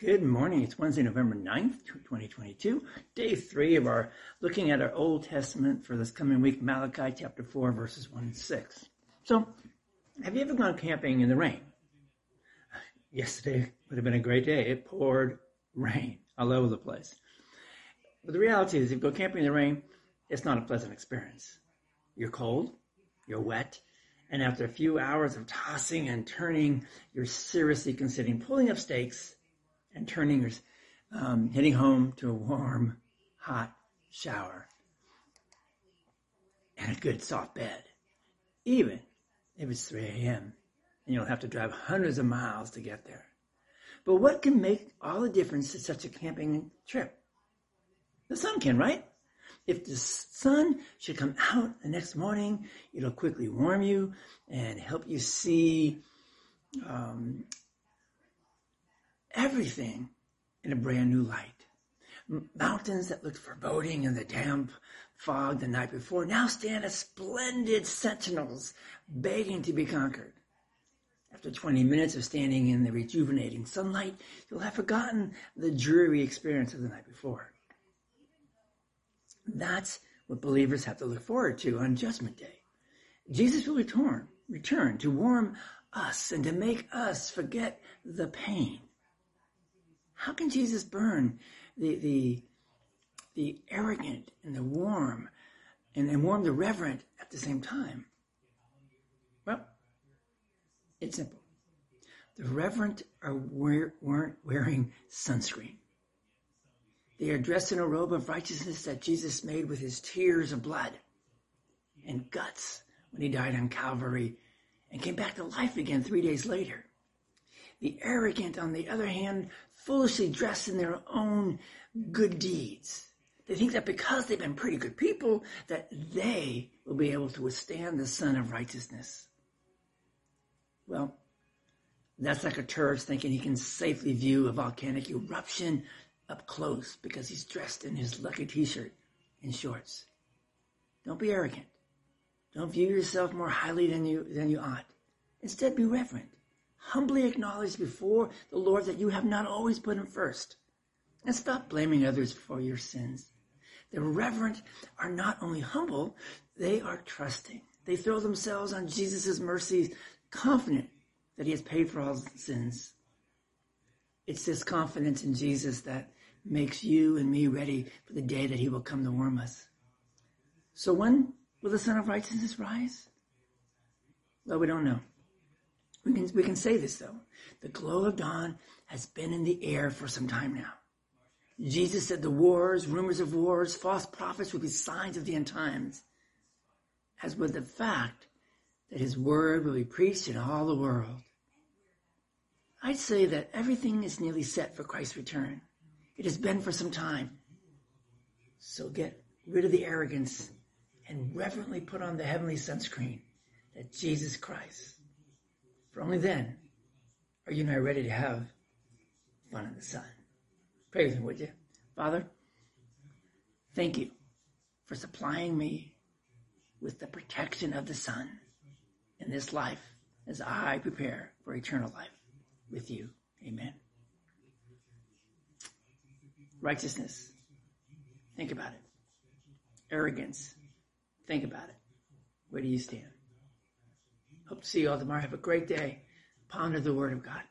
Good morning. It's Wednesday, November 9th, 2022, day three of our looking at our Old Testament for this coming week, Malachi chapter 4, verses 1 and 6. So, have you ever gone camping in the rain? Yesterday would have been a great day. It poured rain all over the place. But the reality is, if you go camping in the rain, it's not a pleasant experience. You're cold, you're wet, and after a few hours of tossing and turning, you're seriously considering pulling up stakes and turning your, um, heading home to a warm, hot shower and a good soft bed, even if it's 3 a.m. and you'll have to drive hundreds of miles to get there. But what can make all the difference to such a camping trip? The sun can, right? If the sun should come out the next morning, it'll quickly warm you and help you see um, everything in a brand new light. Mountains that looked foreboding in the damp fog the night before now stand as splendid sentinels begging to be conquered. After 20 minutes of standing in the rejuvenating sunlight, you'll have forgotten the dreary experience of the night before. That's what believers have to look forward to on Judgment Day. Jesus will return, return to warm us and to make us forget the pain how can Jesus burn the, the, the arrogant and the warm and, and warm the reverent at the same time? Well, it's simple. The reverent are wear, weren't wearing sunscreen. They are dressed in a robe of righteousness that Jesus made with his tears of blood and guts when he died on Calvary and came back to life again three days later. The arrogant, on the other hand, foolishly dress in their own good deeds. They think that because they've been pretty good people, that they will be able to withstand the sun of righteousness. Well, that's like a tourist thinking he can safely view a volcanic eruption up close because he's dressed in his lucky t-shirt and shorts. Don't be arrogant. Don't view yourself more highly than you, than you ought. Instead, be reverent humbly acknowledge before the Lord that you have not always put him first. And stop blaming others for your sins. The reverent are not only humble, they are trusting. They throw themselves on Jesus' mercies, confident that he has paid for all sins. It's this confidence in Jesus that makes you and me ready for the day that he will come to warm us. So when will the Sun of Righteousness rise? Well, we don't know. We can, we can say this though. The glow of dawn has been in the air for some time now. Jesus said the wars, rumors of wars, false prophets would be signs of the end times, as with the fact that his word will be preached in all the world. I'd say that everything is nearly set for Christ's return. It has been for some time. So get rid of the arrogance and reverently put on the heavenly sunscreen that Jesus Christ only then are you and I ready to have fun in the sun. Pray with me, would you? Father, thank you for supplying me with the protection of the sun in this life as I prepare for eternal life with you. Amen. Righteousness. Think about it. Arrogance. Think about it. Where do you stand? Hope to see you all tomorrow. Have a great day. Ponder the Word of God.